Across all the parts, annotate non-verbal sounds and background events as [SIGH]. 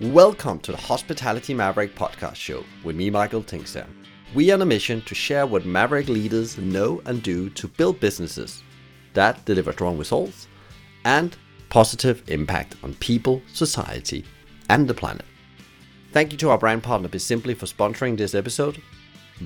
Welcome to the Hospitality Maverick podcast show with me, Michael Tingsager. We are on a mission to share what Maverick leaders know and do to build businesses that deliver strong results and positive impact on people, society, and the planet. Thank you to our brand partner Bizimply for sponsoring this episode.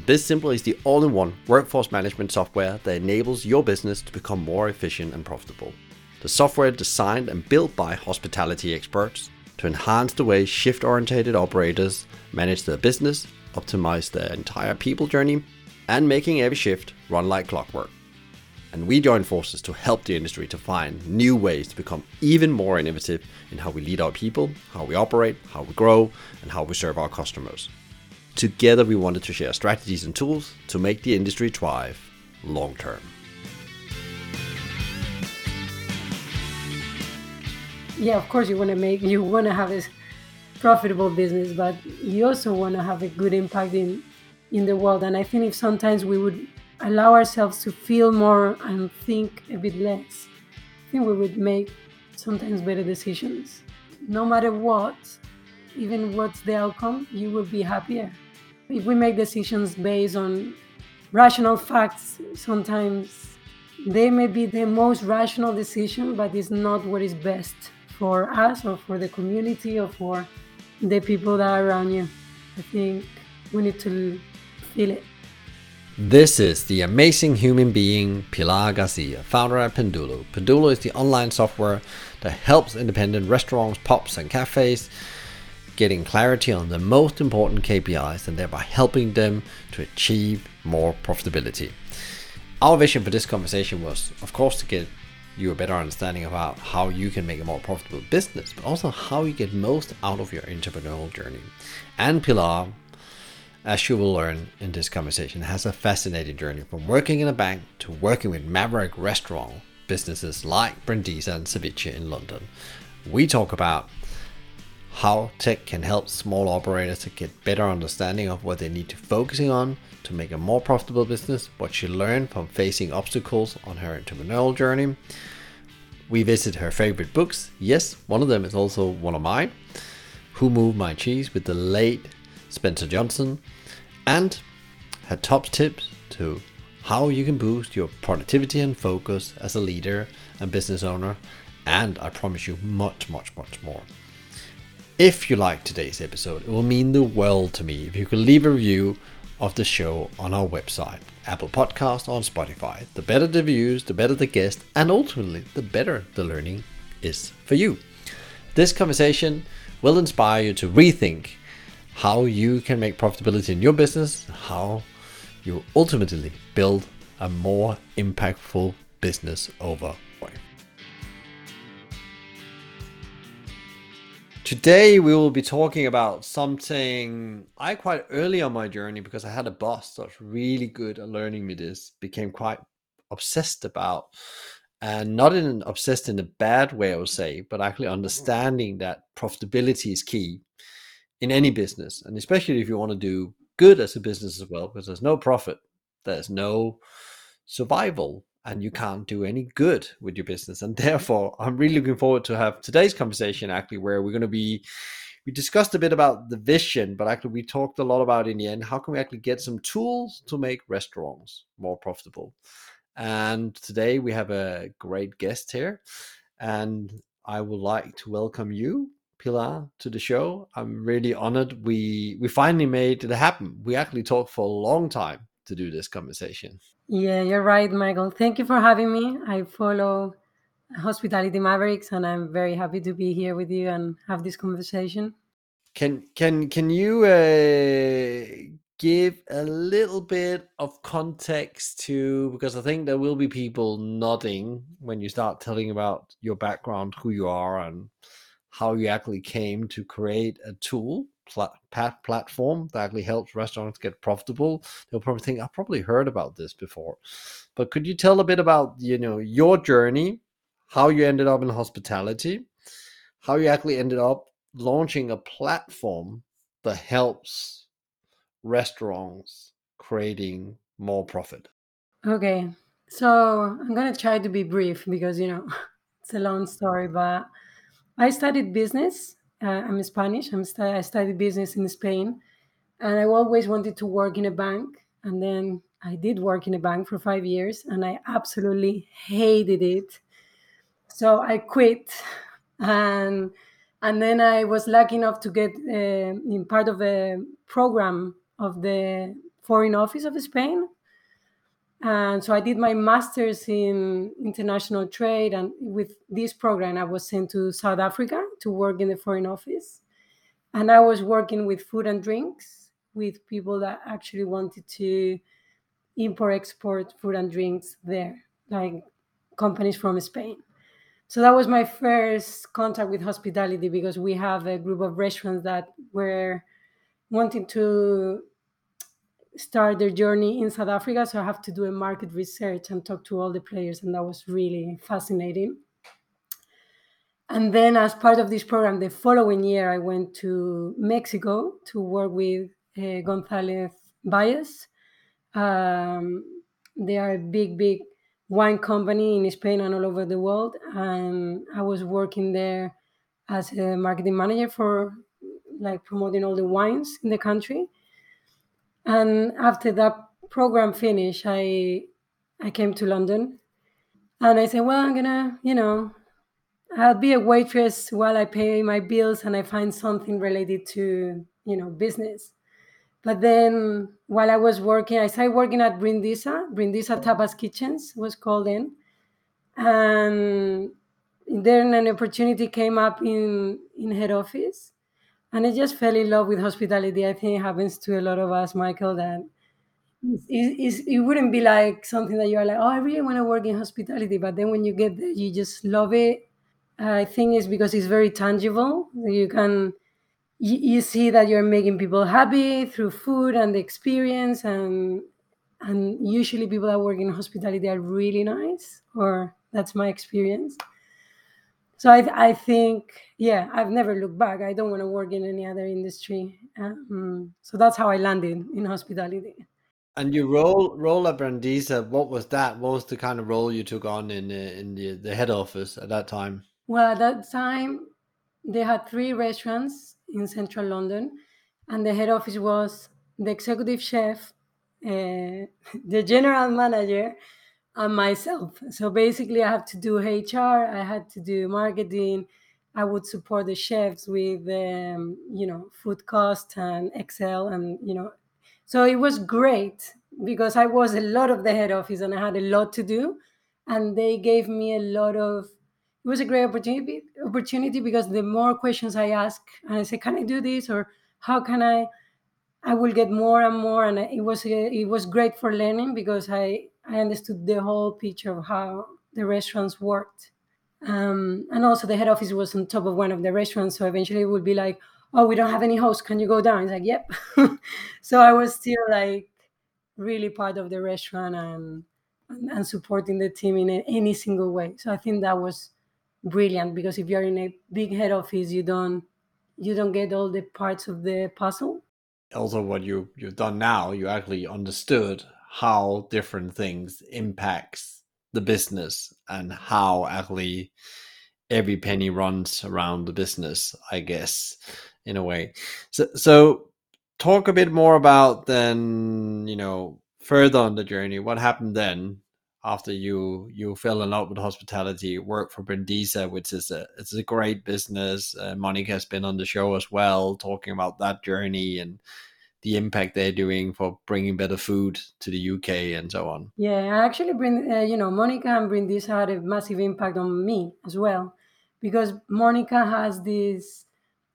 Bizimply is the all-in-one workforce management software that enables your business to become more efficient and profitable. The software designed and built by hospitality experts to enhance the way shift oriented operators manage their business, optimize their entire people journey, and making every shift run like clockwork. And we join forces to help the industry to find new ways to become even more innovative in how we lead our people, how we operate, how we grow, and how we serve our customers. Together, we wanted to share strategies and tools to make the industry thrive long term. Yeah, of course you want to make you want to have a profitable business, but you also want to have a good impact in in the world. And I think if sometimes we would allow ourselves to feel more and think a bit less, I think we would make sometimes better decisions. No matter what, even what's the outcome, you will be happier. If we make decisions based on rational facts, sometimes they may be the most rational decision, but it's not what is best for us or for the community or for the people that are around you. I think we need to feel it. This is the amazing human being Pilar Garcia, founder at Pendulo. Pendulo is the online software that helps independent restaurants, pubs, and cafes getting clarity on the most important KPIs and thereby helping them to achieve more profitability. Our vision for this conversation was, of course, to get you a better understanding about how you can make a more profitable business, but also how you get most out of your entrepreneurial journey. And Pilar, as you will learn in this conversation, has a fascinating journey from working in a bank to working with maverick restaurant businesses like Brindisa and Ceviche in London. We talk about how tech can help small operators to get better understanding of what they need to focusing on to make a more profitable business, what she learned from facing obstacles on her entrepreneurial journey. We visit her favorite books. Yes, one of them is also one of mine. Who Moved My Cheese with the late Spencer Johnson. And her top tips to how you can boost your productivity and focus as a leader and business owner. And I promise you much, much, much more. If you like today's episode, it will mean the world to me if you could leave a review of the show on our website, Apple Podcast, on Spotify. The better the views, the better the guest, and ultimately, the better the learning is for you. This conversation will inspire you to rethink how you can make profitability in your business, how you ultimately build a more impactful business over Today we will be talking about something I quite early on my journey because I had a boss that was really good at learning me this, became quite obsessed about and not in an obsessed in a bad way, I would say, but actually mm-hmm. understanding that profitability is key in any business, and especially if you want to do good as a business as well, because there's no profit, there's no survival, and you can't do any good with your business. And therefore, I'm really looking forward to have today's conversation actually, where we're going to be. We discussed a bit about the vision, but actually, we talked a lot about in the end how can we actually get some tools to make restaurants more profitable. And today we have a great guest here, and I would like to welcome you, Pilar, to the show. I'm really honored. We we finally made it happen. We actually talked for a long time to do this conversation. Yeah, you're right, Michael. Thank you for having me. I follow Hospitality Mavericks, and I'm very happy to be here with you and have this conversation. Can can can you uh, give a little bit of context to because I think there will be people nodding when you start telling about your background, who you are, and how you actually came to create a tool plat- platform that actually helps restaurants get profitable, they'll probably think, I've probably heard about this before. But could you tell a bit about, you know, your journey, how you ended up in hospitality, how you actually ended up launching a platform that helps restaurants creating more profit? Okay. So I'm going to try to be brief because, you know, [LAUGHS] it's a long story, but I studied business Uh, I'm Spanish. I'm st- I studied business in Spain, and I always wanted to work in a bank. And then I did work in a bank for five years, and I absolutely hated it. So I quit, and and then I was lucky enough to get uh, in part of a program of the Foreign Office of Spain. And so I did my master's in international trade, and with this program, I was sent to South Africa to work in the Foreign Office. And I was working with food and drinks with people that actually wanted to import export food and drinks there, like companies from Spain. So that was my first contact with hospitality because we have a group of restaurants that were wanting to start their journey in South Africa. So I have to do a market research and talk to all the players, and that was really fascinating. And then, as part of this program, the following year, I went to Mexico to work with uh, Gonzalez Byass. Um, they are a big, big wine company in Spain and all over the world. And I was working there as a marketing manager for like promoting all the wines in the country. And after that program finished, I I came to London and I said, well, I'm gonna, you know, I'll be a waitress while I pay my bills and I find something related to, you know, business. But then while I was working, I started working at Brindisa. Brindisa Tapas Kitchens was called in. And then an opportunity came up in, in head office. And I just fell in love with hospitality. I think it happens to a lot of us, Michael, that it, it wouldn't be like something that you're like, oh, I really want to work in hospitality. But then when you get there, you just love it. I think it's because it's very tangible. You can you, you see that you're making people happy through food and the experience and and usually people that work in hospitality are really nice or that's my experience. So i, I think yeah i've never looked back. I don't want to work in any other industry. Um, so that's how i landed in hospitality. And your role role at brindisa what was that? What was the kind of role you took on in in the, the head office at that time well at that time they had three restaurants in central London, and the head office was the executive chef, uh, [LAUGHS] the general manager, and myself. So basically, I had to do HR, I had to do marketing. I would support the chefs with, um, you know, food cost and Excel, and you know, so it was great because I was a lot of the head office and I had a lot to do, and they gave me a lot of it was a great opportunity opportunity because the more questions I ask and I say, "Can I do this?" or "How can I?" I will get more and more, and it was it was great for learning because I I understood the whole picture of how the restaurants worked, um, and also the head office was on top of one of the restaurants, so eventually it would be like, "Oh, we don't have any host. Can you go down?" It's like, "Yep." [LAUGHS] so I was still like really part of the restaurant and and supporting the team in any single way. So I think that was brilliant because if you're in a big head office you don't you don't get all the parts of the puzzle. Also what you you've done now you actually understood how different things impacts the business and how actually every penny runs around the business i guess in a way. So so talk a bit more about then you know further on the journey. What happened then after you you fell in love with hospitality, work for Brindisa, which is a it's a great business. Uh, Monica has been on the show as well, talking about that journey and the impact they're doing for bringing better food to the UK and so on. Yeah, I actually, bring uh, you know Monica and Brindisa had a massive impact on me as well, because Monica has this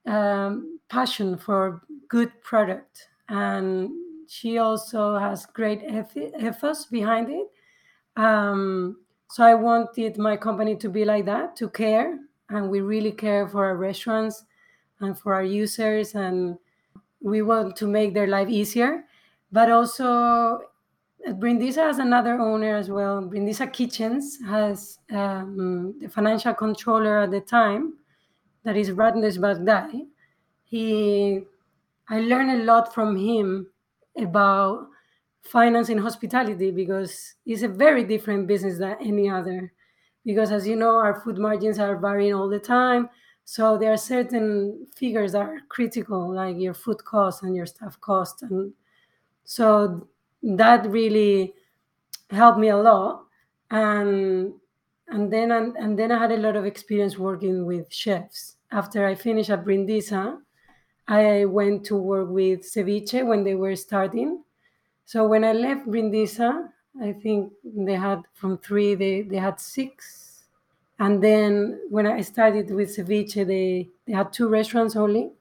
um, passion for good product, and she also has great ethos behind it um, so I wanted my company to be like that, to care, and we really care for our restaurants and for our users, and we want to make their life easier. But also, Brindisa has another owner as well. Brindisa Kitchens has um, the financial controller at the time, that is Randers Bagdai. He, I learned a lot from him about finance in hospitality because it's a very different business than any other. Because as you know, our food margins are varying all the time. So there are certain figures that are critical, like your food cost and your staff cost, and so that really helped me a lot. And and then and, and then I had a lot of experience working with chefs. After I finished at Brindisa, I went to work with Ceviche when they were starting. So when I left Brindisa, I think they had from three, they, they had six. And then when I started with Ceviche, they, they had two restaurants only.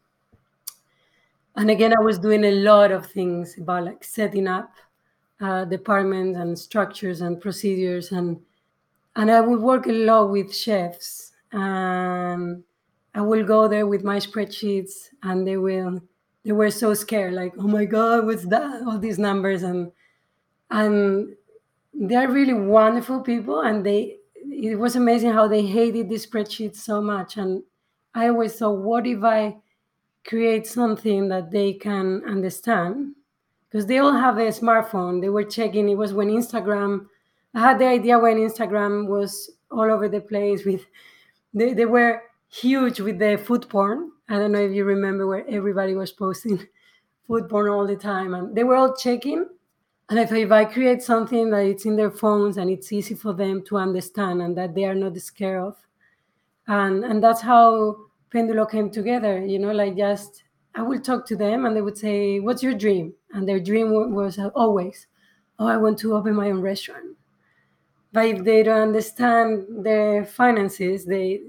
And again, I was doing a lot of things about like setting up uh, departments and structures and procedures. And, and I would work a lot with chefs. And I will go there with my spreadsheets and they will they were so scared, like, oh my God, what's that? All these numbers and and they're really wonderful people and they it was amazing how they hated the spreadsheets so much and i always thought what if i create something that they can understand because they all have a smartphone they were checking it was when instagram i had the idea when instagram was all over the place with they, they were huge with the food porn i don't know if you remember where everybody was posting [LAUGHS] food porn all the time and they were all checking and I if, if I create something that it's in their phones and it's easy for them to understand and that they are not scared of, and and that's how Pendulo came together. You know, like just I will talk to them and they would say, "What's your dream?" And their dream was always, "Oh, I want to open my own restaurant." But if they don't understand their finances, they,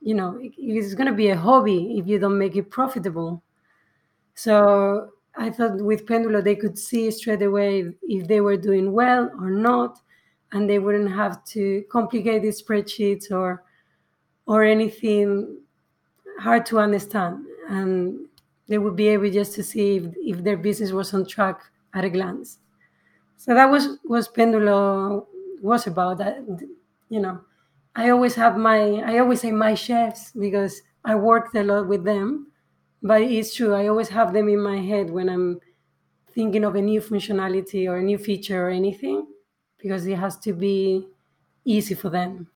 you know, it's going to be a hobby if you don't make it profitable. So I thought with Pendulo they could see straight away if they were doing well or not, and they wouldn't have to complicate the spreadsheets or or anything hard to understand, and they would be able just to see if, if their business was on track at a glance. So that was was Pendulo was about. That you know, I always have my I always say my chefs because I worked a lot with them but it's true i always have them in my head when i'm thinking of a new functionality or a new feature or anything because it has to be easy for them.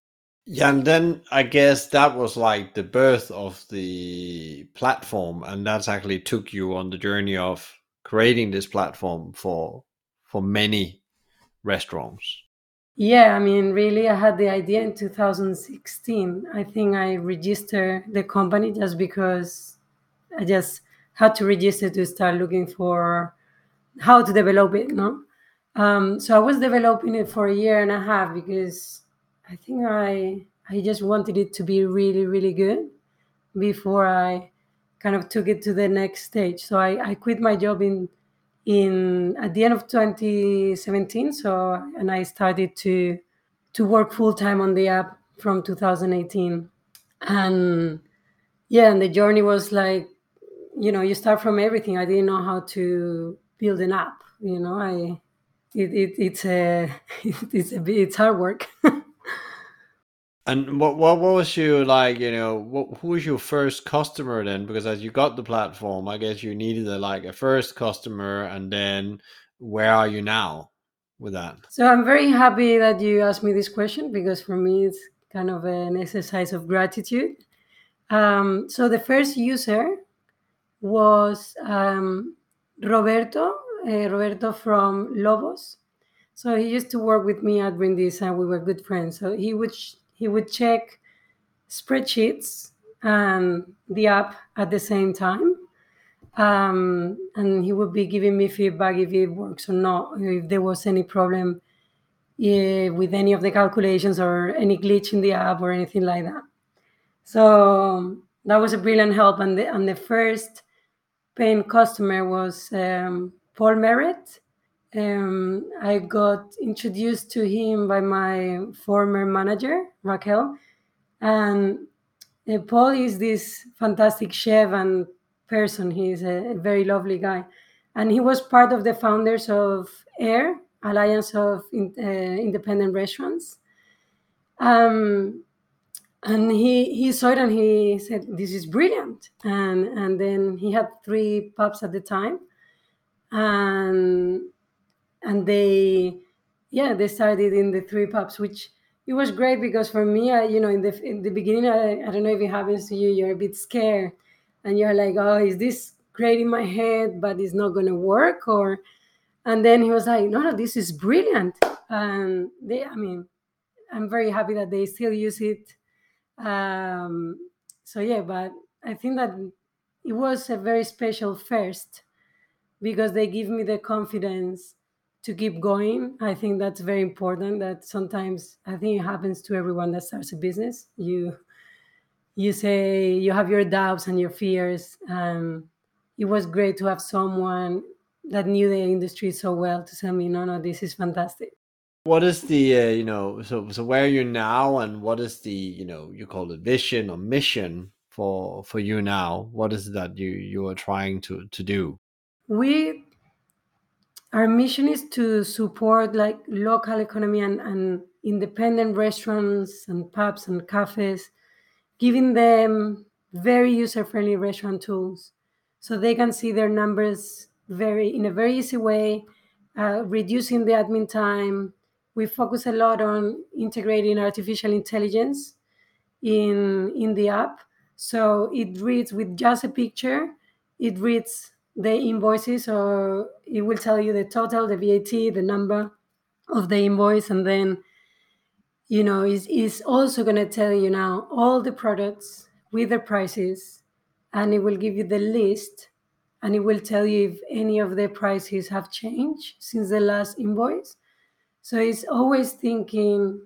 Yeah and then i guess that was like the birth of the platform and that's actually took you on the journey of creating this platform for for many restaurants yeah i mean really i had the idea in 2016 i think i registered the company just because I just had to register to start looking for how to develop it. No, um, so I was developing it for a year and a half because I think I I just wanted it to be really really good before I kind of took it to the next stage. So I, I quit my job in in at the end of 2017. So and I started to to work full time on the app from 2018 and yeah and the journey was like you know you start from everything i didn't know how to build an app you know i it, it it's a [LAUGHS] it's a it's hard work [LAUGHS] and what, what was you like you know what, who was your first customer then because as you got the platform i guess you needed a like a first customer and then where are you now with that so i'm very happy that you asked me this question because for me it's kind of an exercise of gratitude um, so the first user was um, Roberto, uh, Roberto from Lobos. So he used to work with me at Brindis, and we were good friends. So he would he would check spreadsheets and the app at the same time, um, and he would be giving me feedback if it works or not, if there was any problem yeah, with any of the calculations or any glitch in the app or anything like that. So that was a brilliant help. And the, and the first paying customer was um, Paul Merrett. Um, I got introduced to him by my former manager, Raquel. And uh, Paul is this fantastic chef and person. He's a, a, very lovely guy. And he was part of the founders of AIR, Alliance of in, uh, Independent Restaurants. Um, and he he saw it and he said this is brilliant and and then he had three pubs at the time and and they yeah they started in the three pups which it was great because for me, I, you know, in the in the beginning, I, I don't know if it happens to you, you're a bit scared, and you're like, oh, is this great in my head, but it's not going to work, or and then he was like, no, no, this is brilliant, and they, I mean, I'm very happy that they still use it. Um, so yeah, but I think that it was a very special first because they give me the confidence to keep going. I think that's very important. That sometimes I think it happens to everyone that starts a business. You you say you have your doubts and your fears. and it was great to have someone that knew the industry so well to tell me, no, no, this is fantastic. What is the uh, you know so so where you're now and what is the you know you call it vision or mission for for you now? What is it that you you are trying to to do? We our mission is to support like local economy and, and independent restaurants and pubs and cafes, giving them very user-friendly restaurant tools so they can see their numbers very in a very easy way, uh, reducing the admin time. We focus a lot on integrating artificial intelligence in in the app, so it reads with just a picture. It reads the invoices, or it will tell you the total, the VAT, the number of the invoice, and then you know is is also going to tell you now all the products with the prices, and it will give you the list and it will tell you if any of the prices have changed since the last invoice. So it's always thinking,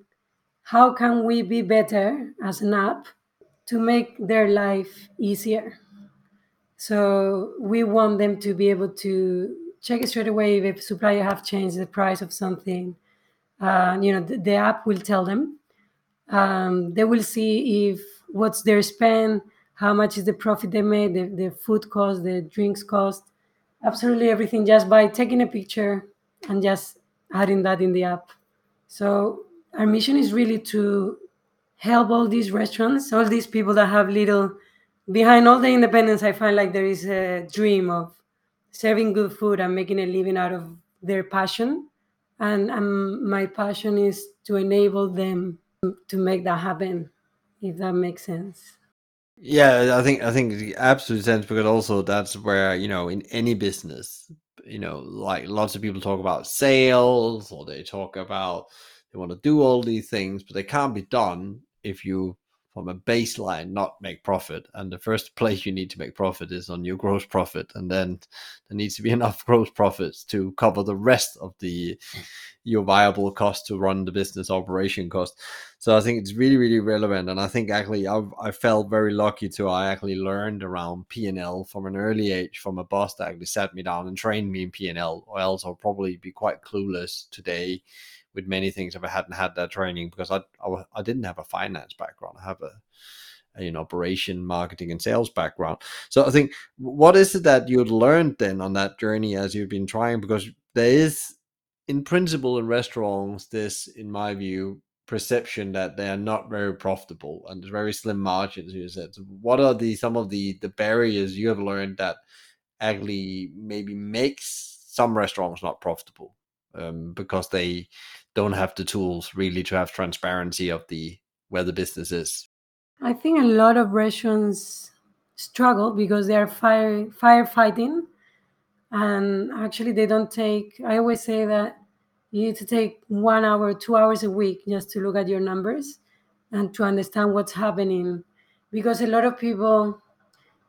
how can we be better as an app to make their life easier? So we want them to be able to check straight away if a supplier have changed the price of something. Uh, you know, the, the, app will tell them. Um, they will see if what's their spend, how much is the profit they made, the, the food cost, the drinks cost, absolutely everything just by taking a picture and just adding that in the app. So our mission is really to help all these restaurants, all these people that have little behind all the independence, I find like there is a dream of serving good food and making a living out of their passion. And um, my passion is to enable them to make that happen, if that makes sense. Yeah, I think I think the absolute sense because also that's where you know in any business, you know, like lots of people talk about sales or they talk about they want to do all these things, but they can't be done if you from a baseline not make profit. And the first [LAUGHS] place you need to make profit is on your gross profit. And then there needs to be [LAUGHS] enough gross profits to cover the rest of the your viable cost to run the business operation cost so i think it's really really relevant and i think actually I've, i felt very lucky to i actually learned around p&l from an early age from a boss that actually sat me down and trained me in p&l or else i'll probably be quite clueless today with many things if I hadn't had that training because I, I, I didn't have a finance background. I have a, a operation, marketing, and sales background. So I think what is it that you'd learned then on that journey as you've been trying? Because there is, in principle, in restaurants, this, in my view, perception that they are not very profitable and there's very slim margins. You said, so what are the some of the the barriers you have learned that actually maybe makes some restaurants not profitable um, because they don't have the tools really to have transparency of the where the business is. I think a lot of restaurants struggle because they are fire firefighting, and actually they don't take. I always say that you need to take one hour, two hours a week just to look at your numbers and to understand what's happening, because a lot of people,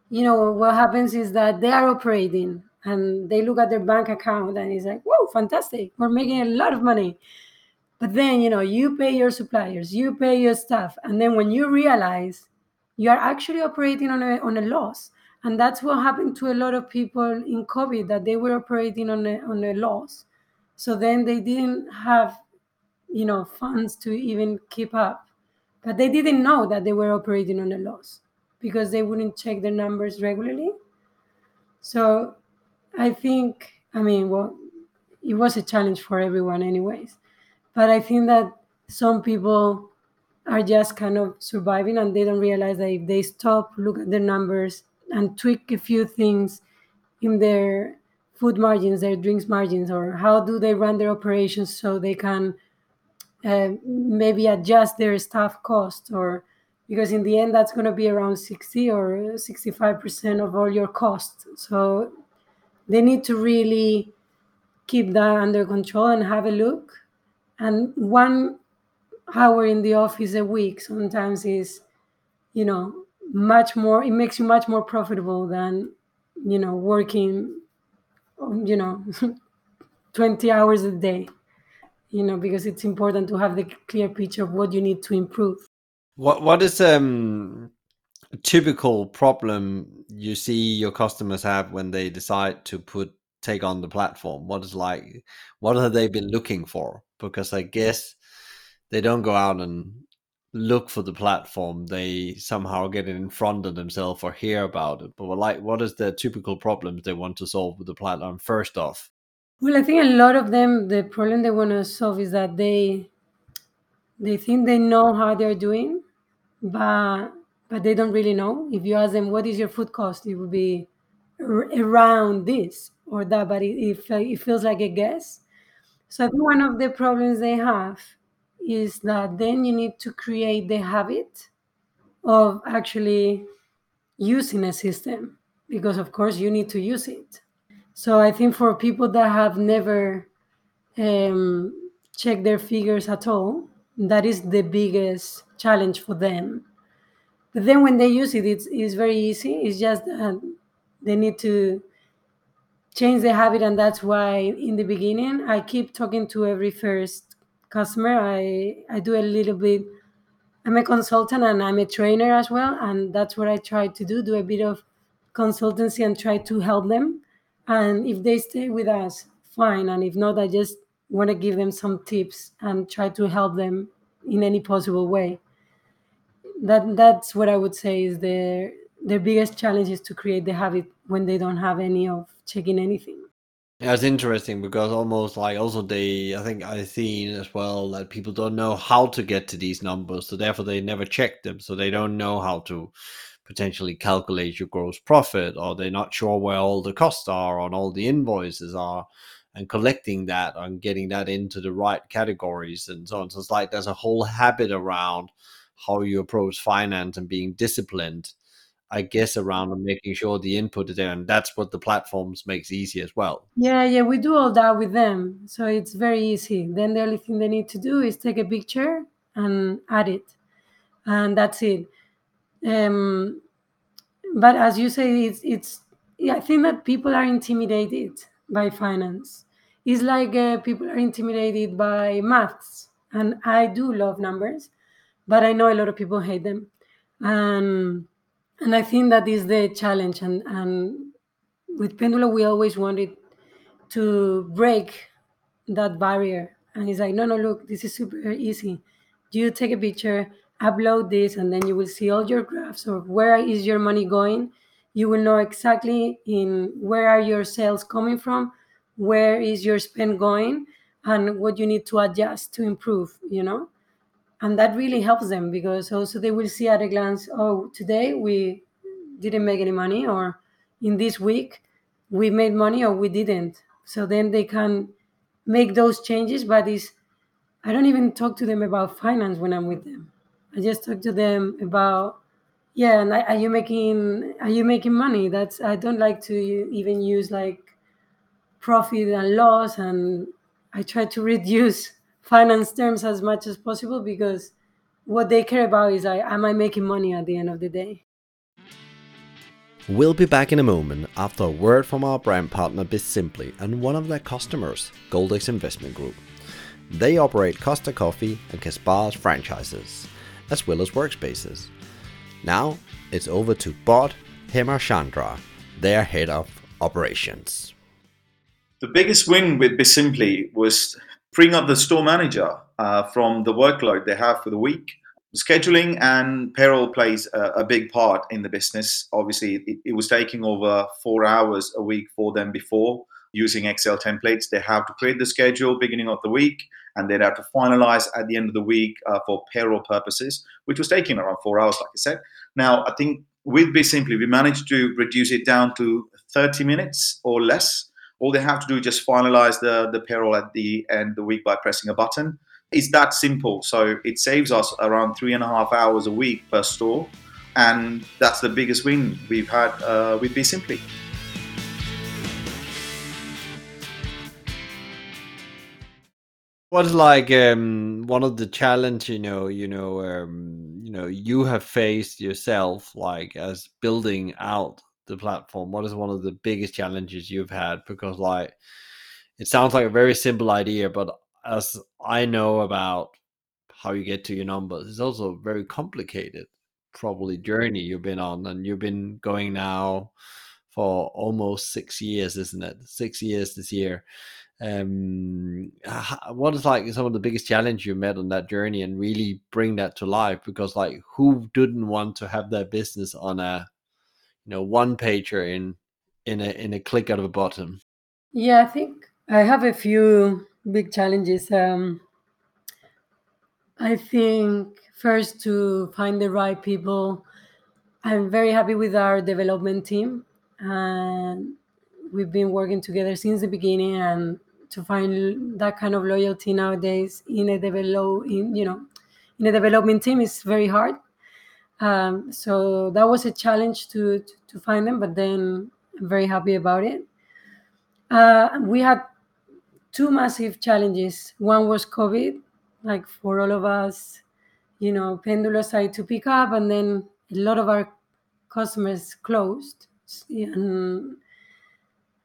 you know, what happens is that they are operating and they look at their bank account and it's like, whoa, fantastic, we're making a lot of money but then, you know, you pay your suppliers, you pay your staff. And then when you realize you are actually operating on a, on a loss, and that's what happened to a lot of people in COVID, that they were operating on a, on a loss. So then they didn't have, you know, funds to even keep up. But they didn't know that they were operating on a loss because they wouldn't check their numbers regularly. So I think, I mean, well, it was a challenge for everyone, anyways. But I think that some people are just kind of surviving and they don't realize that if they stop, look at their numbers, and tweak a few things in their food margins, their drinks margins, or how do they run their operations so they can uh, maybe adjust their staff cost or because in the end that's going to be around 60 or 65% of all your costs. So they need to really keep that under control and have a look. And one hour in the office a week sometimes is you know much more it makes you much more profitable than you know working you know [LAUGHS] 20 hours a day you know because it's important to have the clear picture of what you need to improve. What what is um a typical problem you see your customers have when they decide to put take on the platform? What is like what have they been looking for? Because i guess they don't go out and look for the platform they somehow get it in front of themselves or hear about it. But like what is the typical problems they want to solve with the platform first off? Well i think a lot of them the problem they want to solve is that they they think they know how they're doing but but they don't really know. If you ask them what is your food cost? it would be around this or that but it, it, it feels like a guess. So i think one of the problems they have is that then you need to create the habit of actually using a system because of course you need to use it. So i think for people that have never um, checked their figures at all that is the biggest challenge for them. But then when they use it it's, it's very easy. It's just that they need to change the habit and that's why in the beginning i keep talking to every first customer i i do a little bit i'm a consultant and i'm a trainer as well and that's what i try to do do a bit of consultancy and try to help them. And if they stay with us fine and if not i just want to give them some tips and try to help them in any possible way. That that's what i would say is their their biggest challenge is to create the habit when they don't have any of checking anything it's interesting because almost like also they, I think I've seen as well that people don't know how to get to these numbers, so therefore they never check them, so they don't know how to potentially calculate your gross profit, or they're not sure where all the costs are and all the invoices are, and collecting that and getting that into the right categories and so on. So it's like there's a whole habit around how you approach finance and being disciplined I guess around and making sure the input is there, and that's what the platforms makes easy as well. Yeah, yeah, we do all that with them, so it's very easy. Then the only thing they need to do is take a picture and add it, and that's it. Um, but as you say, it's it's. Yeah, I think that people are intimidated by finance. It's like uh, people are intimidated by maths, and I do love numbers, but I know a lot of people hate them, and and I think that is the challenge. And, and with Pendulo, we always wanted to break that barrier. And he's like, no, no, look, this is super easy. You take a picture, upload this, and then you will see all your graphs of where is your money going. You will know exactly in where are your sales coming from, where is your spend going, and what you need to adjust to improve, you know? And that really helps them because also they will see at a glance oh today we didn't make any money or in this week we made money or we didn't. So then they can make those changes but is i don't even talk to them about finance when i'm with them. I just talk to them about yeah and are you making are you making money? That's i don't like to even use like profit and loss and i try to reduce finance terms as much as possible because what they care about is like, am I making money at the end of the day? We'll be back in a moment after a word from our brand partner Simply and one of their customers, Goldex Investment Group. They operate Costa Coffee and Kaspa's franchises, as well as workspaces. Now it's over to Bod Hemachandra, their head of operations. The biggest win with Bizimply was freeing up the store manager uh, from the workload they have for the week. Scheduling and payroll plays a, a big part in the business. Obviously, it, it, was taking over four hours a week for them before using Excel templates. They have to create the schedule beginning of the week and they'd have to finalize at the end of the week uh, for payroll purposes, which was taking around four hours, like I said. Now, I think with Bizimply, we managed to reduce it down to 30 minutes or less all they have to do is just finalize the, the payroll at the end of the week by pressing a button. It's that simple. So it saves us around three and a half hours a week per store. And that's the biggest win we've had uh, with Bizimply. What is like um, one of the challenge you know you know um, you know you have faced yourself like as building out the platform? What is one of the biggest challenges you've had? Because like it sounds like a very simple idea, but as I know about how you get to your numbers, it's also a very complicated probably journey you've been on, and you've been going now for almost six years, isn't it? Six years this year um what is like some of the biggest challenge you met on that journey and really bring that to life because like who didn't want to have their business on a know one pager in in a in a click out of a bottom yeah i think i have a few big challenges. Um i think first to find the right people. I'm very happy with our development team and we've been working together since the beginning and to find that kind of loyalty nowadays in a develop in you know in a development team is very hard. Um, so that was a challenge to, to, to find them, but then I'm very happy about it. Uh, we had two massive challenges. One was COVID, like for all of us, you know, Pendulo started to pick up, and then a lot of our customers closed, and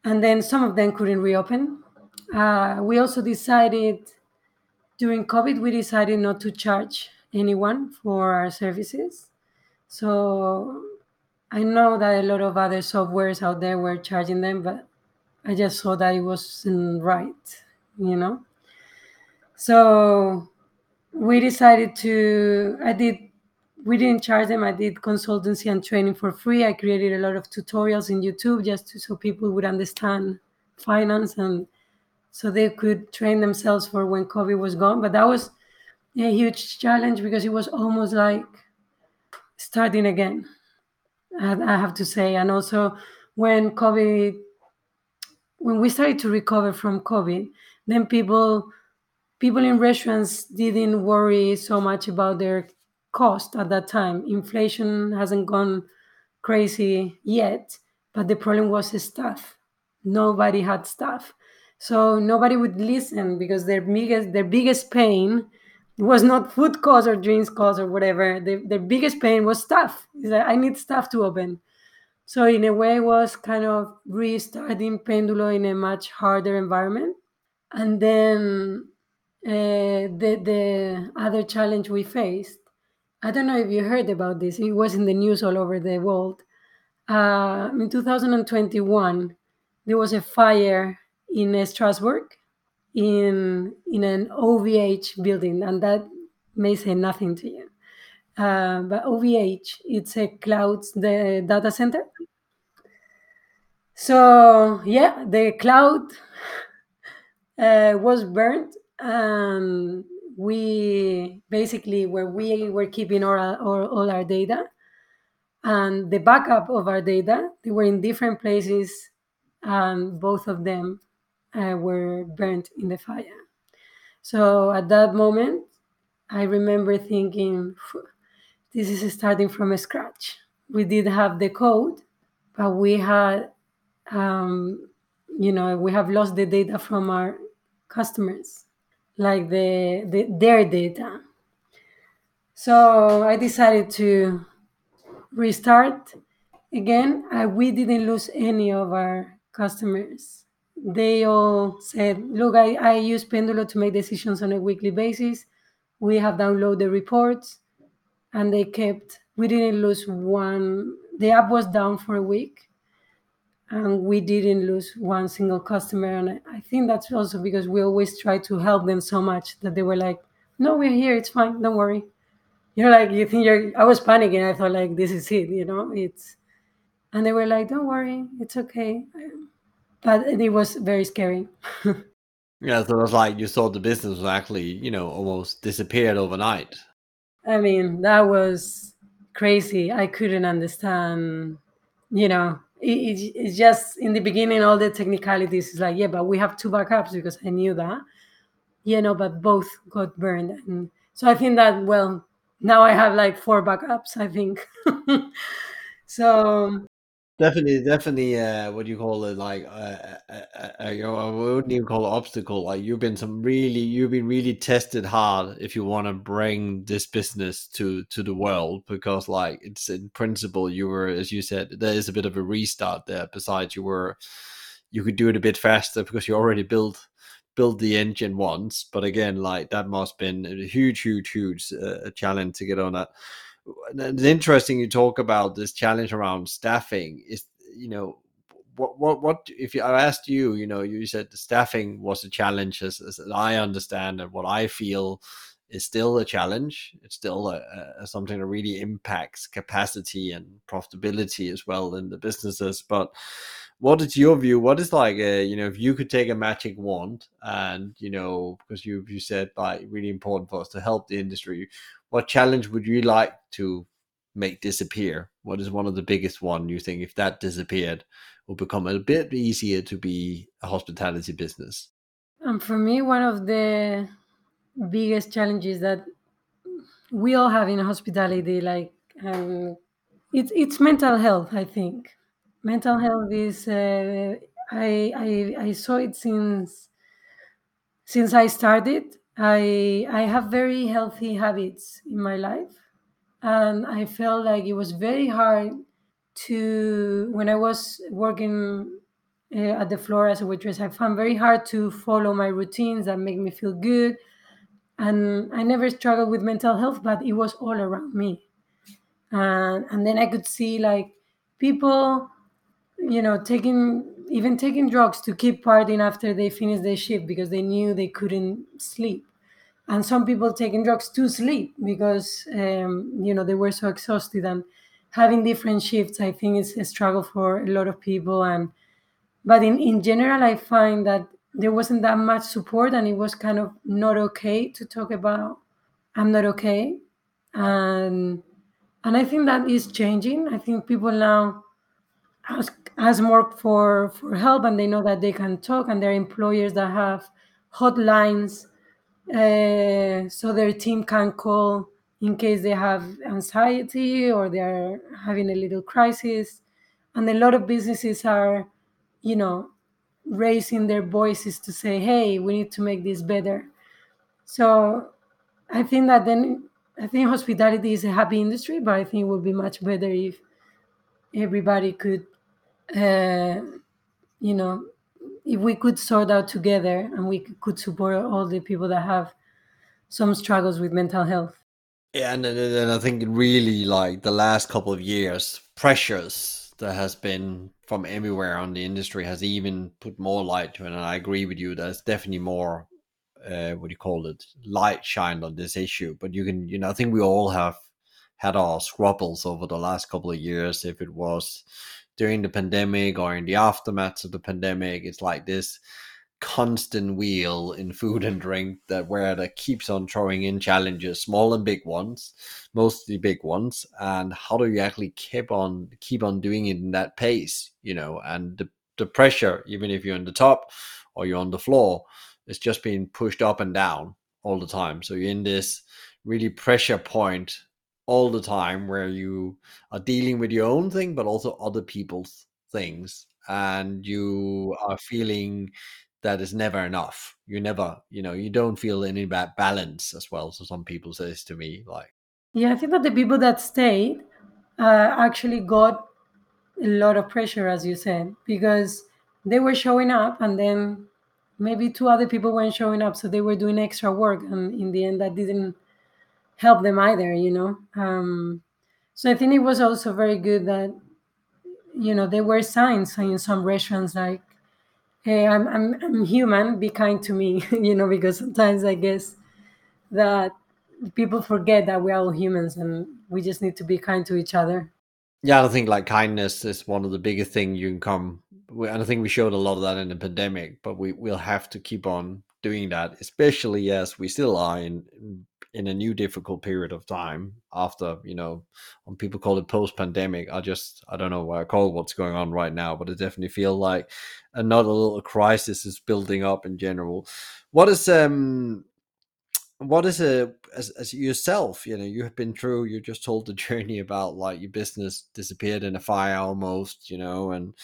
and then some of them couldn't reopen uh, we also decided during COVID, we decided not to charge anyone for our services. So I know that a lot of other softwares out there were charging them, but I just saw that it wasn't right, you know? So we decided to, I did, we didn't charge them. I did consultancy and training for free. I created a lot of tutorials in YouTube just to, so people would understand finance and so they could train themselves for when COVID was gone. But that was a huge challenge because it was almost like starting again. I have to say, and also when COVID, when we started to recover from COVID, then people people in restaurants didn't worry so much about their cost at that time. Inflation hasn't gone crazy yet, but the problem was staff. Nobody had staff. So nobody would listen because their biggest their biggest pain was not food cost or drinks cost or whatever. The, their biggest pain was staff. Like, I need staff to open. So in a way, was kind of restarting Pendulo in a much harder environment. And then uh, the the other challenge we faced, I don't know if you heard about this. It was in the news all over the world. Uh, in 2021, there was a fire in Strasbourg in in an OVH building, and that may say nothing to you. Uh, but OVH, it's a cloud the data center. So yeah, the cloud uh, was burned, and we basically where we were keeping all our, all our data and the backup of our data. They were in different places, and both of them uh, were burnt in the fire. So at that moment, I remember thinking, this is starting from scratch. We did have the code, but we had, um, you know, we have lost the data from our customers, like the, the their data. So I decided to restart again. Uh, we didn't lose any of our customers they all said, look, I, I use Pendulo to make decisions on a weekly basis. We have downloaded the reports and they kept, we didn't lose one, the app was down for a week and we didn't lose one single customer. And I think that's also because we always try to help them so much that they were like, no, we're here. It's fine. Don't worry. You know, like you think you're, I was panicking. I thought like, this is it, you know, it's, and they were like, don't worry. It's okay but it was very scary. [LAUGHS] yeah, so it was like you saw the business was actually, you know, almost disappeared overnight. I mean, that was crazy. I couldn't understand, you know, it, it, it's just in the beginning, all the technicalities is like, yeah, but we have two backups because I knew that. you know, but both got burned. And so I think that well, now I have like four backups. I think. [LAUGHS] so Definitely, definitely. Uh, what do you call it? Like, uh, uh, uh, uh, you know, I wouldn't even call it obstacle. Like, you've been some really, you've been really tested hard if you want to bring this business to to the world because, like, it's in principle, you were, as you said, there is a bit of a restart there. Besides, you were, you could do it a bit faster because you already built built the engine once. But again, like that must have been a huge, huge, huge uh, challenge to get on that it's interesting you talk about this challenge around staffing. Is you know what what what if I asked you you know you said the staffing was a challenge as, as I understand and what I feel is still a challenge. It's still a, a, something that really impacts capacity and profitability as well in the businesses. But what is your view? What is like a, you know if you could take a magic wand and you know because you you said like really important for us to help the industry what challenge would you like to make disappear? What is one of the biggest one you think if that disappeared will become a bit easier to be a hospitality business? And for me, one of the biggest challenges that we all have in hospitality, like um, it's it's mental health. I think mental health is. Uh, I, I I saw it since since I started I I have very healthy habits in my life, and I felt like it was very hard to when I was working uh, at the floor as a waitress. I found very hard to follow my routines that make me feel good, and I never struggled with mental health, but it was all around me, and and then I could see like people, you know, taking even taking drugs to keep partying after they finish their shift because they knew they couldn't sleep. And some people taking drugs to sleep because um, you know they were so exhausted and having different shifts i think is a struggle for a lot of people. And but in, in general i find that there wasn't that much support and it was kind of not okay to talk about i'm not okay. And and i think that is changing. I think people now ask, ask more for for help and they know that they can talk and there are employers that have hotlines uh, so their team can call in case they have anxiety or they are having a little crisis. And a lot of businesses are you know raising their voices to say hey we need to make this better. So i think that then i think hospitality is a happy industry but i think it would be much better if everybody could uh, you know if we could sort out together and we could support all the people that have some struggles with mental health. Yeah, and, and I think really like the last couple of years, pressures that has been from everywhere on the industry has even put more light to it. And I agree with you. There's definitely more, uh, what do you call it, light shined on this issue. But you can, you know, I think we all have had our squabbles over the last couple of years. If it was during the pandemic or in the aftermath of the pandemic. It's like this constant wheel in food and drink that where that keeps on throwing in challenges, small and big ones, mostly big ones. And how do you actually keep on keep on doing it in that pace, you know? And the, the pressure, even if you're on the top or you're on the floor, is just being pushed up and down all the time. So you're in this really pressure point all the time where you are dealing with your own thing but also other people's things and you are feeling that is never enough. You never you know you don't feel any bad balance as well so some people say this to me like yeah i think that the people that stayed uh, actually got a lot of pressure as you said because they were showing up and then maybe two other people weren't showing up so they were doing extra work and in the end that didn't help them either you know? Um, so i think it was also very good that you know there were signs in some restaurants like hey i'm i'm, I'm human be kind to me [LAUGHS] you know because sometimes i guess that people forget that we're all humans and we just need to be kind to each other. Yeah i think like kindness is one of the biggest things you can come and i think we showed a lot of that in the pandemic but we will have to keep on doing that, especially as we still are in in a new difficult period of time after you know when people call it post pandemic i just i don't know what i call what's going on right now but it definitely feel like another little crisis is building up in general. What is um what is a as, as yourself you know you have been through you just told the [LAUGHS] journey about like your business disappeared in a fire almost you know and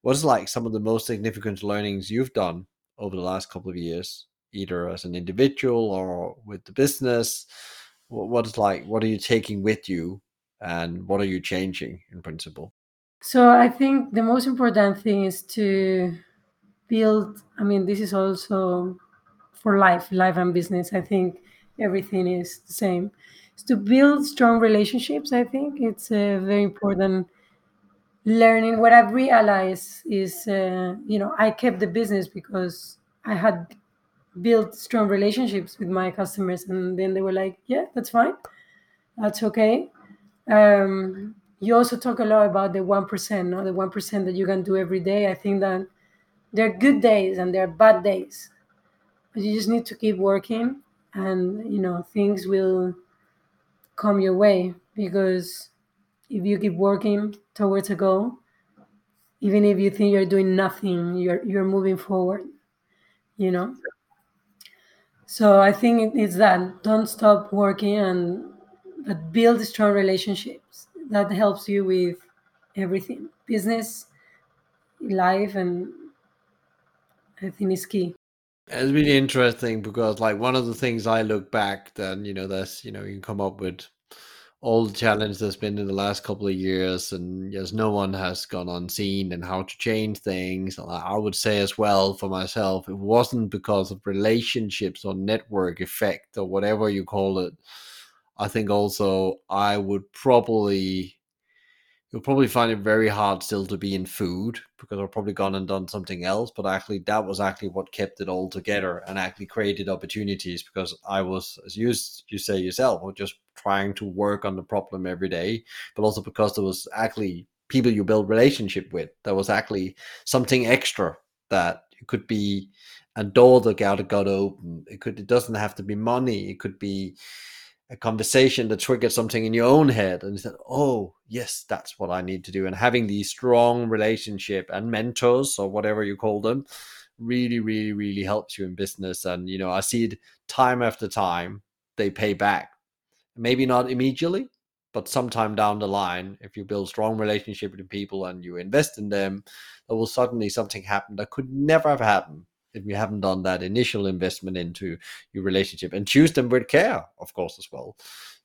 what is like some of the most significant learnings you've done over the last couple of years either as an individual or with the business? What what is like what are you taking with you and what are you changing in principle? So i think the most important thing is to build i mean this is also for life life and business i think everything is the same. Is to build strong relationships i think. It's a very important learning what i've realized is uh, you know i kept the business because i had built strong relationships with my customers and then they were like yeah that's fine. That's okay. Um, you also talk a lot about the 1% no? the 1% that you can do every day. I think that there are good days and there are bad days but you just need to keep working and you know things will come your way because if you keep working towards a goal even if you think you're doing nothing you're you're moving forward you know so I think it's that don't stop working and but build strong relationships. That helps you with everything, business, life, and I think it's key. It's really interesting because, like, one of the things I look back, then you know, there's you know, you can come up with all the challenge that's been in the last couple of years, and yes, no one has gone unseen and how to change things. I would say as well for myself, it wasn't because of relationships or network effect or whatever you call it. I think also I would probably you'll probably find it very hard still to be in food because I've probably gone and done something else. But actually, that was actually what kept it all together and actually created opportunities because I was, as you you say yourself, just trying to work on the problem every day, but also because there was actually people you build relationship with. There was actually something extra that could be a door that got got open. It could. It doesn't have to be money. It could be a conversation that triggered something in your own head and you said oh yes that's what i need to do. And having these strong relationship and mentors or whatever you call them really really really helps you in business. And you know i see it time after time they pay back. Maybe not immediately but sometime down the line if you build strong relationship with people and you invest in them there will suddenly something happen that could never have happened if you haven't done that initial investment into your relationship and choose them with care of course as well.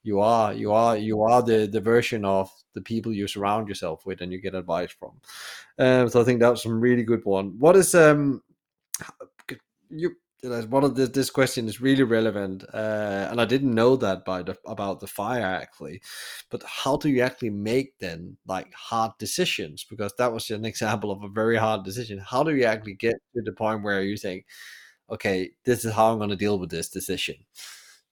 You are you are you are the the version of the people you surround yourself with and you get advice from. Um, so i think that's some really good one. What is um you one of this, question is really relevant uh, and i didn't know that by the, about the fire actually. But how do you actually make then like hard decisions? Because that was an [LAUGHS] example of a very hard decision. How do you actually get to the point where you think okay this is how i'm going to deal with this decision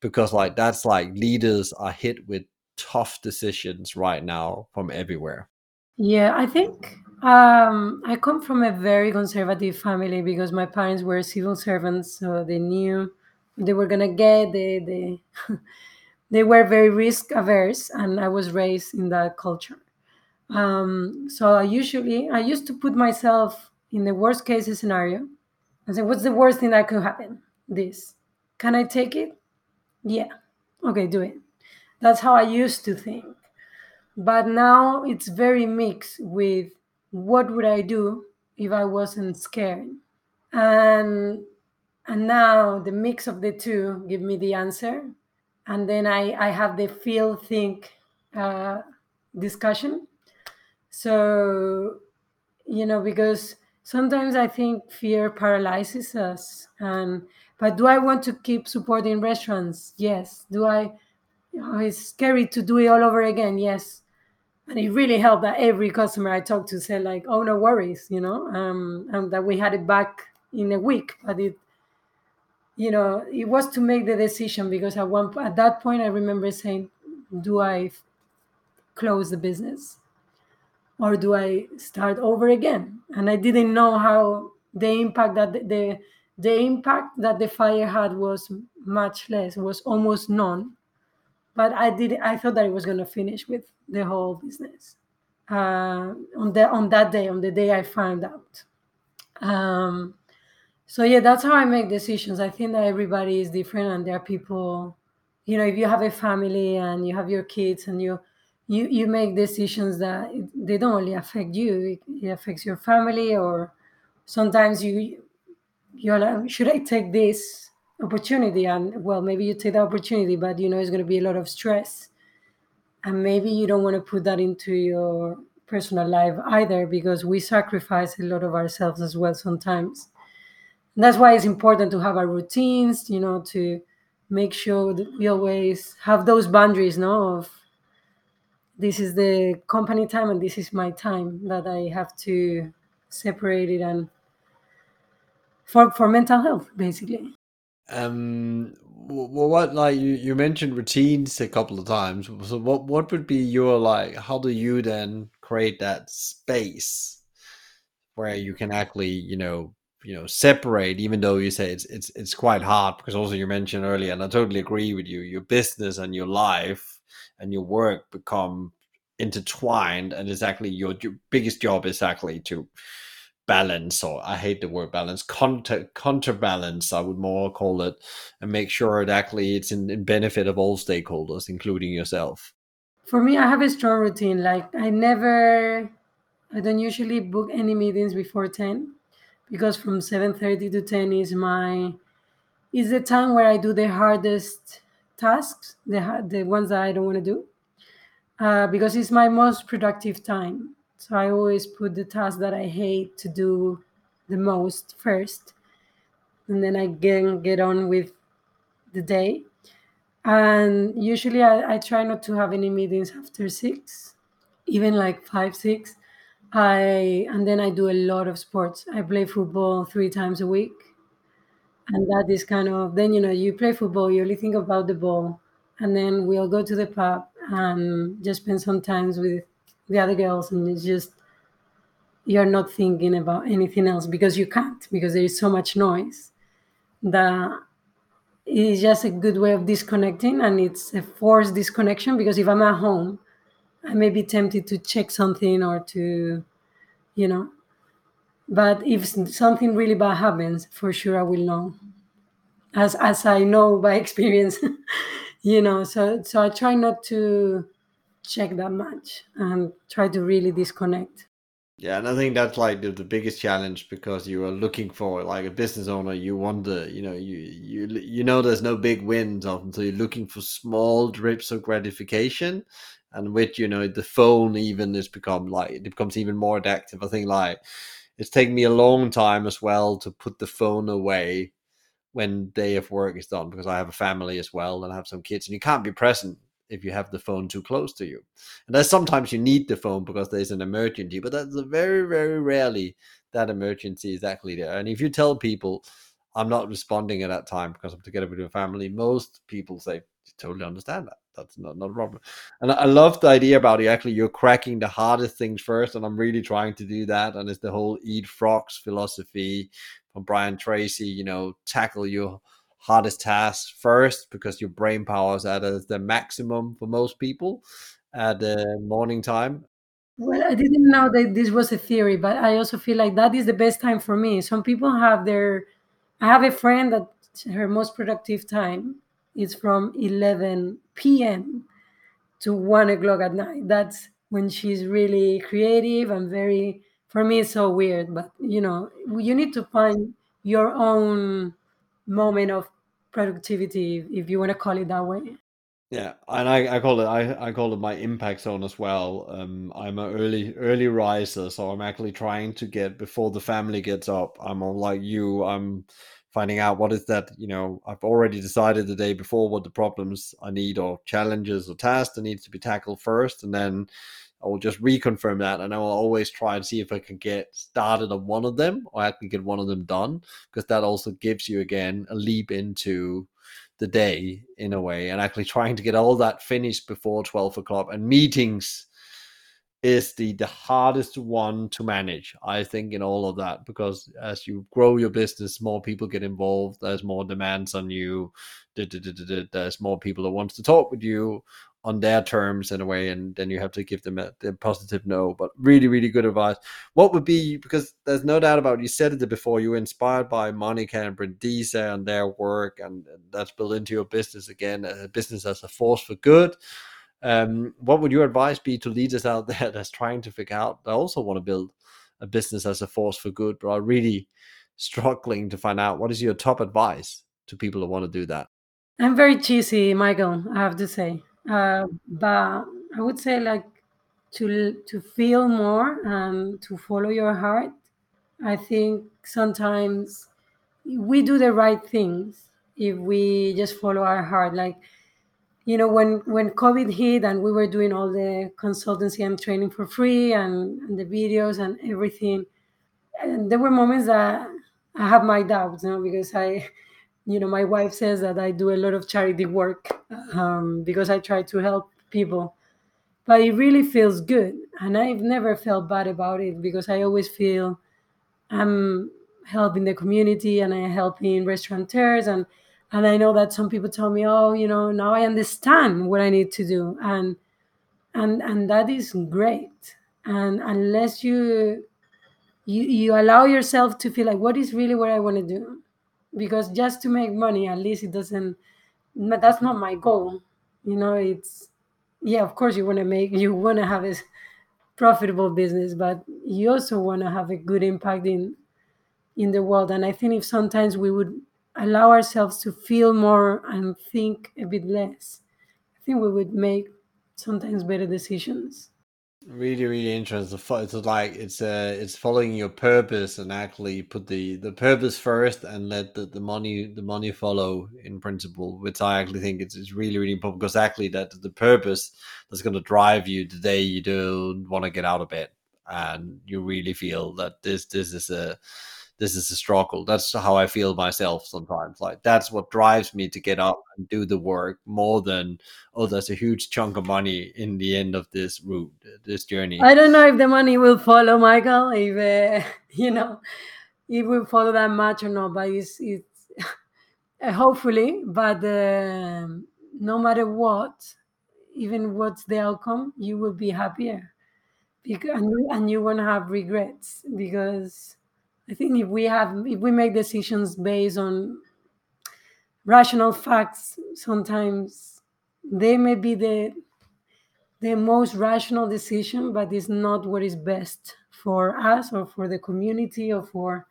because like that's like leaders are hit with tough decisions right now from everywhere. Yeah i think um, I come from a very conservative family because my parents were civil servants, so they knew they were gonna get. They they [LAUGHS] they were very risk averse, and I was raised in that culture. Um, so I usually I used to put myself in the worst case scenario and say, "What's the worst thing that could happen? This. Can I take it? Yeah. Okay, do it." That's how I used to think. But now it's very mixed with what would I do if I wasn't scared? And and now the mix of the two give me the answer, and then I I have the feel think uh, discussion. So you know because sometimes I think fear paralyzes us, and but do I want to keep supporting restaurants? Yes. Do I? You know, it's scary to do it all over again. Yes and it really helped that every customer I talked to said like, "Oh, no worries," you know, um, and that we had it back in a week. But it, you know, it was to make the decision because at one at that point I remember saying, "Do I close the business, or do I start over again?" And I didn't know how the impact that the the impact that the fire had was much less, was almost none. But I did. I thought that it was going to finish with the whole business uh, on the on that day, on the day I found out. Um, so yeah, that's how I make decisions. I think that everybody is different, and there are people. You know, if you have a family and you have your kids and you you you make decisions that they don't only affect you; it, affects your family, or sometimes you you're like, should I take this opportunity? And well, maybe you take the opportunity, but you know it's going to be a lot of stress, and maybe you don't want to put that into your personal life either because we sacrifice a lot of ourselves as well sometimes. And that's why it's important to have our routines, you know, to make sure that we always have those boundaries, no, of this is the company time and this is my time that I have to separate it and for for mental health basically um well what like you you mentioned routines a couple of times. So what what would be your like how do you then create that space where you can actually you know you know separate even though you say it's it's it's quite hard? Because also you mentioned earlier and i totally agree with you your business and your life and your work become intertwined and exactly your, your biggest job is actually to balance or i hate the word balance counter counterbalance i would more call it and make sure that actually it's in, in benefit of all stakeholders including yourself. For me i have a strong routine. Like i never i don't usually book any meetings before 10 because from 7.30 to 10 is my is the time where i do the hardest tasks the, the ones that i don't want to do uh, because it's my most productive time so I always put the task that I hate to do the most first, and then I can get on with the day. And usually I, I try not to have any meetings after six, even like five, six. I and then I do a lot of sports. I play football three times a week. And that is kind of then you know, you play football, you only think about the ball. And then we'll go to the pub and just spend some time with the other girls and it's just you're not thinking about anything else because you can't because there is so much noise that it's just a good way of disconnecting and it's a forced disconnection because if i'm at home i may be tempted to check something or to you know. But if something really bad happens for sure i will know. As as i know by [LAUGHS] experience you know so so i try not to check that much and try to really disconnect. Yeah, and I think that's like the, the biggest challenge because you are looking for like a business owner. You want wonder, you know, you you you know, there's no big wins often, so you're looking for small drips of gratification. And with you know the phone, even has become like it becomes even more addictive. I think like it's taken me a long time as well to put the phone away when day of work is done because I have a family as well and I have some kids, and you can't be present if you have the phone too close to you. And there's sometimes you need the phone because there's an emergency, but that's very, very rarely that emergency is actually there. And if you tell people, I'm not responding at that time because I'm together with your family, most people say, totally understand that. That's not, not a problem. And I love the idea about you actually you're cracking the hardest things first, and I'm really trying to do that. And it's the whole eat frogs philosophy from Brian Tracy, you know, tackle your hardest tasks first because your brain power is at a, the maximum for most people at the morning time. Well, I didn't know that this was a theory, but I also feel like that is the best time for me. Some people have their, I have a friend that her most productive time is from 11 p.m. to 1 o'clock at night. That's when she's really creative and very, for me, it's so weird, but you know, you need to find your own moment of productivity, if you want to call it that way. Yeah, and I, I call it I, I call it my impact zone as well. Um, I'm an early early riser, so I'm actually trying to get before the family gets up. I'm like you. I'm finding out what is that. You know, I've already decided the day before what the problems I need or challenges or tasks that needs to be tackled first, and then I will just reconfirm that, and I will always try and see if I can get started on one of them, or I can get one of them done, because that also gives you again a leap into the day in a way, and actually trying to get all that finished before twelve o'clock. And meetings is the the hardest one to manage i think in all of that because as you grow your business more people get involved there's more demands on you there's more people that wants to talk with you on their terms in a way and then you have to give them a, a, positive no but really really good advice. What would be because there's no doubt about it, you said it before you were inspired by monica and brindisa and their work and that's built into your business again a business as a force for good. Um, what would your advice be to leaders out [LAUGHS] there that's trying to figure out they also want to build a business as a force for good but are really struggling to find out? What is your top advice to people who want to do that? I'm very cheesy michael i have to say uh, but I would say like to to feel more and to follow your heart. I think sometimes we do the right things if we just follow our heart. Like you know when when COVID hit and we were doing all the consultancy and training for free and, and the videos and everything, and there were moments that I have my doubts, you know, because I you know my wife says that i do a lot of charity work um, because i try to help people. But it really feels good and i've never felt bad about it because i always feel i'm helping the community and i'm helping restaurateurs and and i know that some people tell me oh you know now i understand what i need to do and and and that is great. And unless you you you allow yourself to feel like what is really what i want to do because just to make money at least it doesn't that's not my goal you know it's yeah of course you want to make you want to have a profitable business but you also want to have a good impact in in the world. And i think if sometimes we would allow ourselves to feel more and think a bit less i think we would make sometimes better decisions really really interesting. It's like it's uh it's following your purpose and actually put the the purpose first and let the, the money the money follow in principle which i actually think it's, it's really really important because actually that the purpose that's going to drive you the day you don't want to get out of bed. And you really feel that this this is a this is a struggle. That's how I feel myself sometimes. Like that's what drives me to get up and do the work more than oh, there's a huge chunk of money in the end of this route, this journey. I don't know if the money will follow, Michael. If uh, [LAUGHS] you know, it will follow that much or not, but it's it's [LAUGHS] hopefully. But uh, no matter what, even what's the outcome, you will be happier, because and you won't have regrets because I think if we have if we make decisions based on rational facts, sometimes they may be the the most rational decision, but it's not what is best for us or for the community or for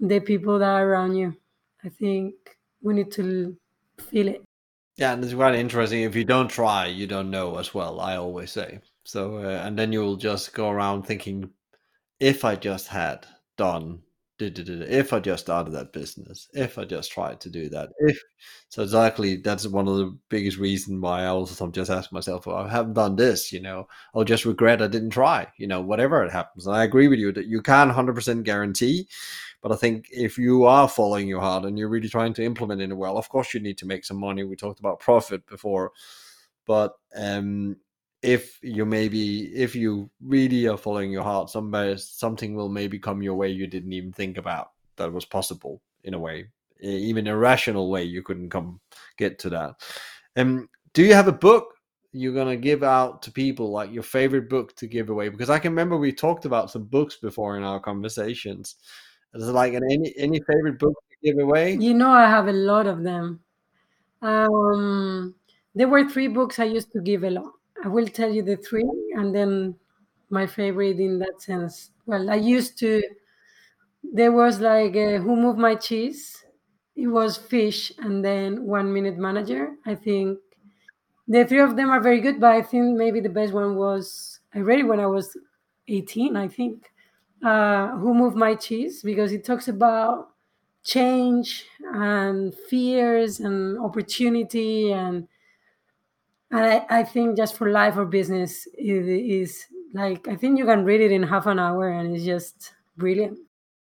the people that are around you. I think we need to feel it. Yeah, and it's quite interesting. If you don't try, you don't know as well. I always say so, uh, and then you'll just go around thinking, if I just had done if I just started that business, if I just tried to do that, if so exactly that's one of the biggest reason why I also just ask myself, well, I haven't done this, you know, I'll just regret I didn't try, you know, whatever it happens. And I agree with you that you can't 100% guarantee, but I think if you are following your heart and you're really trying to implement it well, of course you need to make some money. We talked about profit before, but um, if you maybe if you really are following your heart somebody something will maybe come your way you didn't even think about that was possible in a way even a rational way you couldn't come get to that. Um do you have a book you're gonna give out to people like your favorite book to give away? Because i can remember we talked about some books before in our conversations. Is it like an, any any favorite book to give away? You know i have a lot of them. Um there were three books i used to give a lot I will tell you the three, and then my favorite in that sense. Well, I used to. There was like uh, Who Moved My Cheese. It was Fish, and then One Minute Manager. I think the three of them are very good, but I think maybe the best one was I read it when I was 18. I think uh, Who Moved My Cheese because it talks about change and fears and opportunity and and I, I think just for life or business it is like i think you can read it in half an hour and it's just brilliant.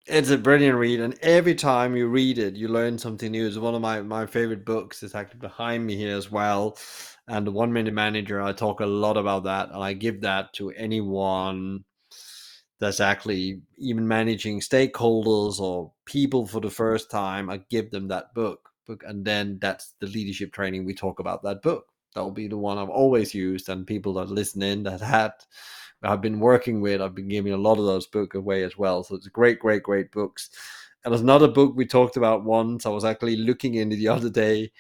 It's a brilliant read and every time you read it you learn something new. It's one of my, my favorite books it's actually behind me here as well. And the one minute manager i talk a lot about that and i give that to anyone that's actually even managing stakeholders or people for the first time. I give them that book book and then that's the leadership training we talk about that book that will be the one i've always used and people that listen in that had i've been working with i've been giving a lot of those books away as well so it's great great great books and there's another book we talked about once i was actually looking into the [LAUGHS] other day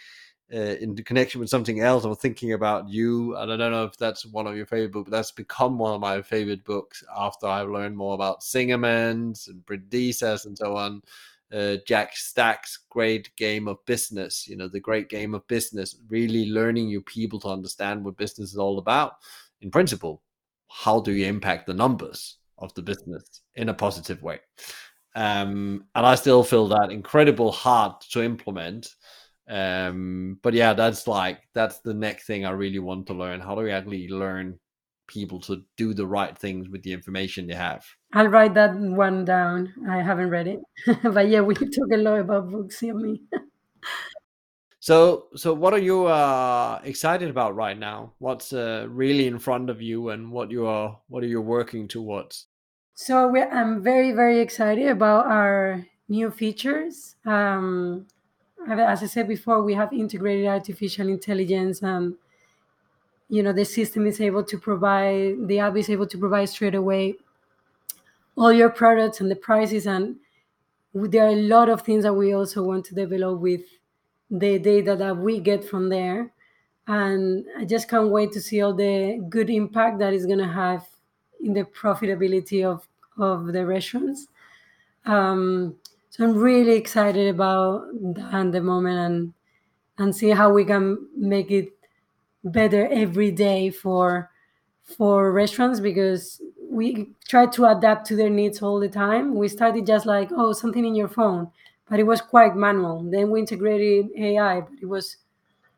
uh, in connection with something else. I was thinking about you, and I don't know if that's one of your favorite books, but that's become one of my favorite books after I've learned more about Zingerman's and Brindisa's and so on. Uh, Jack Stack's great game of business, you know, the great game of business, really learning you people to understand what business is all about. In principle, how do you impact the numbers of the business in a positive way? Um, and I still feel that incredible hard to implement um, but yeah, that's like that's the next thing I really want to learn. How do we actually learn people to do the right things with the information they have? I'll write that one down. I haven't read it, [LAUGHS] but yeah, we [LAUGHS] talk a lot about books here, me. [LAUGHS] so, so what are you uh, excited about right now? What's uh, really in front of you, and what you are what are you working towards? So I'm very very excited about our new features. Um, as I said before, we have integrated artificial intelligence and you know the system is able to provide the app is able to provide straight away all your products and the prices and there are a lot of things that we also want to develop with the data that we get from there. And i just can't wait to see all the good impact that is going to have in the profitability of of the restaurants. Um, so I'm really excited about that the moment and and see how we can make it better every day for for restaurants because we try to adapt to their needs all the time. We started just like, oh, something in your phone, but it was quite manual. Then we integrated AI, but it was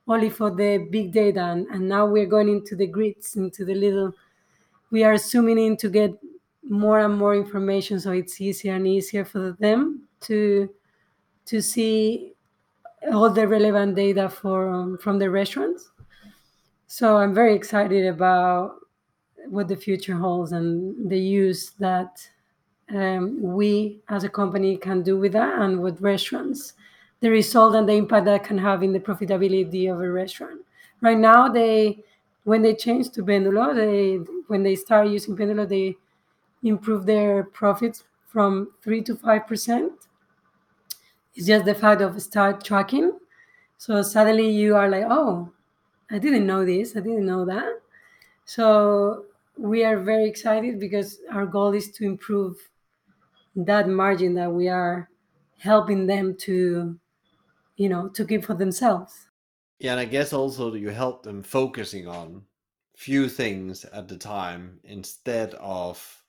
only for the big data. And, and now we're going into the grids, into the little, we are zooming in to get more and more information so it's easier and easier for them to to see all the relevant data for um, from the restaurants. So I'm very excited about what the future holds and the use that um, we as a company can do with that and with restaurants, the result and the impact that can have in the profitability of a restaurant. Right now, they when they change to Pendulo, they when they start using Pendulo, they improve their profits from three to five percent it's just the fact of start tracking. So suddenly you are like, oh, I didn't know this. I didn't know that. So we are very excited because our goal is to improve that margin that we are helping them to, you know, to keep for themselves. Yeah, and I guess also you help them focusing on few things at the time instead of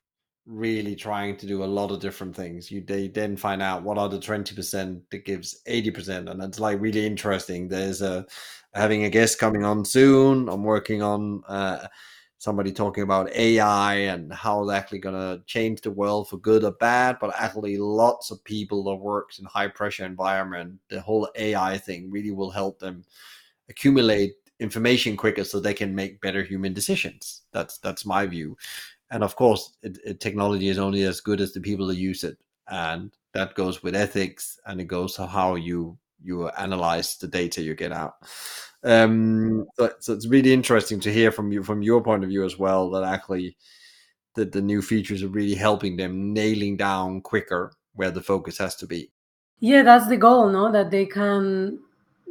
really trying to do a lot of different things. You they then find out what are the twenty percent that gives eighty percent, and it's like really interesting. There's a having a guest coming on soon. I'm working on uh, somebody talking about AI and how it's actually going to change the world for good or bad. But actually, lots of people that works in high pressure environment, the whole AI thing really will help them accumulate information quicker so they can make better human decisions. That's that's my view and of course it, it, technology is only as good as the people that use it. And that goes with ethics and it goes to how you you analyze the data you get out. Um so, so it's really interesting to hear from you from your point of view as well that actually that the new features are really helping them nailing down quicker where the focus has to be. Yeah that's the goal no? That they can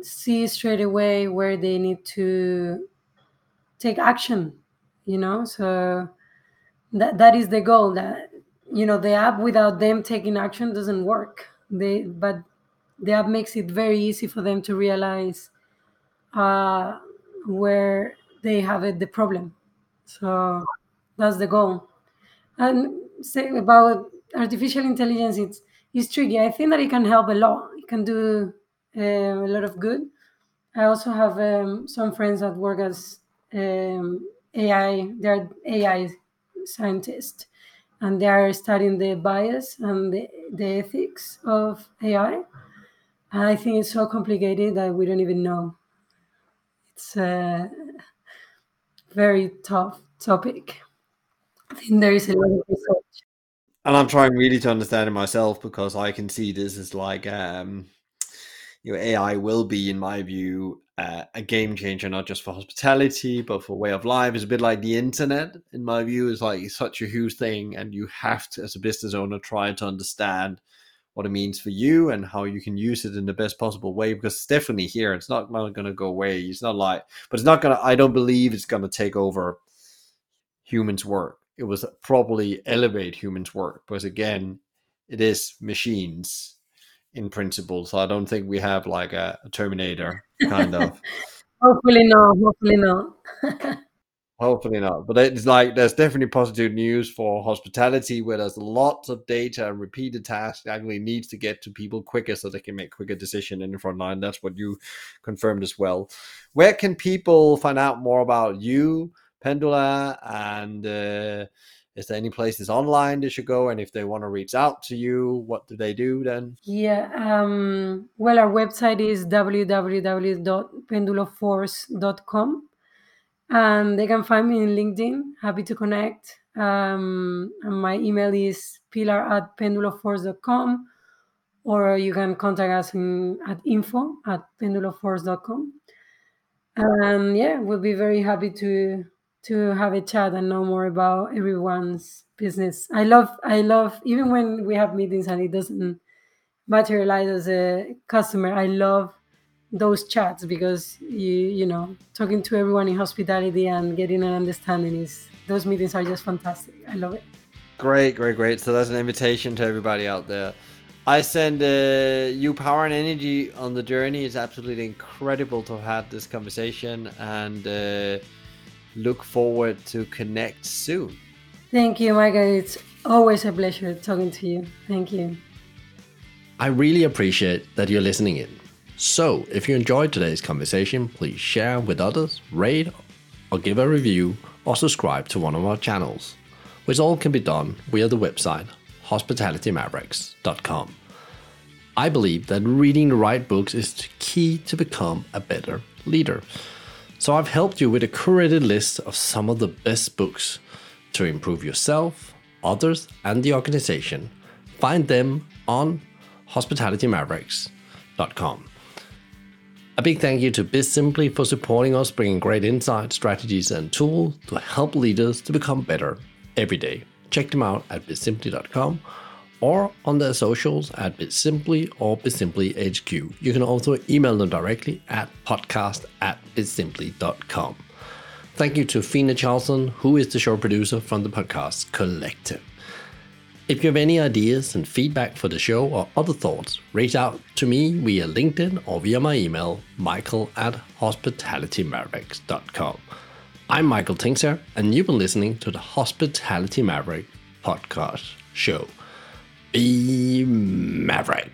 see straight away where they need to take action you know? So that that is the goal that you know the app without them taking action doesn't work. They but the app makes it very easy for them to realize uh, where they have it, the problem. So that's the goal. And say about artificial intelligence it's it's tricky. I think that it can help a lot. It can do uh, a lot of good. I also have um, some friends that work as um, ai they're ai scientists, and they are studying the bias and the, the ethics of AI. And I think it's so complicated that we don't even know. It's a very tough topic. I think there is a lot of research. And I'm trying really to understand it myself because I can see this as like um you know AI will be in my view uh, a game changer not just for hospitality but for way of life. It's a bit like the internet in my view is like such a huge thing and you have to as a business owner try to understand what it means for you and how you can use it in the best possible way because it's definitely here. It's not, not going to go away. It's not like, but it's not going to, I don't believe it's going to take over humans' work. It was probably elevate humans' work because again, it is machines in principle. So I don't think we have like a, a Terminator [LAUGHS] kind of. hopefully not. Hopefully not. [LAUGHS] Hopefully not. But it's like there's definitely positive news for hospitality where there's lots of data and repeated tasks actually needs to get to people quicker so they can make quicker decision in the front line. That's what you confirmed as well. Where can people find out more about you, Pendulo, and uh, is there any places online they should go? And if they want to reach out to you, what do they do then? Yeah, um, well, our website is www.penduloforce.com and they can find me in LinkedIn. Happy to connect. Um, and my email is pilar at penduloforce.com or you can contact us in, at info at penduloforce.com. And yeah, we'll be very happy to to have a chat and know more about everyone's business. I love I love even when we have meetings and it doesn't materialize as a customer, I love those chats because you you know talking to everyone in hospitality and getting an understanding is those meetings are just fantastic. I love it. Great great great. So that's an invitation to everybody out there. I send uh, you power and energy on the journey. It's absolutely incredible to have this conversation and uh, look forward to connect soon. Thank you michael. It's always a pleasure talking to you. Thank you. I really appreciate that you're listening in. So, if you enjoyed today's conversation, please share with others, rate or give a review, or subscribe to one of our channels, which all can be done via the website hospitalitymavericks.com. I believe that reading the right books is the key to become a better leader. So I've helped you with a curated list of some of the best books to improve yourself, others, and the organization. Find them on hospitalitymavericks.com. A big thank you to Bizimply for supporting us, bringing great insights, strategies, and tools to help leaders to become better every day. Check them out at bizimply.com or on their socials at Bizimply or BizimplyHQ. You can also email them directly at podcast at bizimply.com. Thank you to Fina Charlson, who is the show producer from the podcast Collective. If you have any ideas and feedback for the show or other thoughts, reach out to me via LinkedIn or via my email, michael at hospitalitymavericks.com. I'm Michael Tingsager, and you've been listening to the Hospitality Maverick podcast show. Maverick.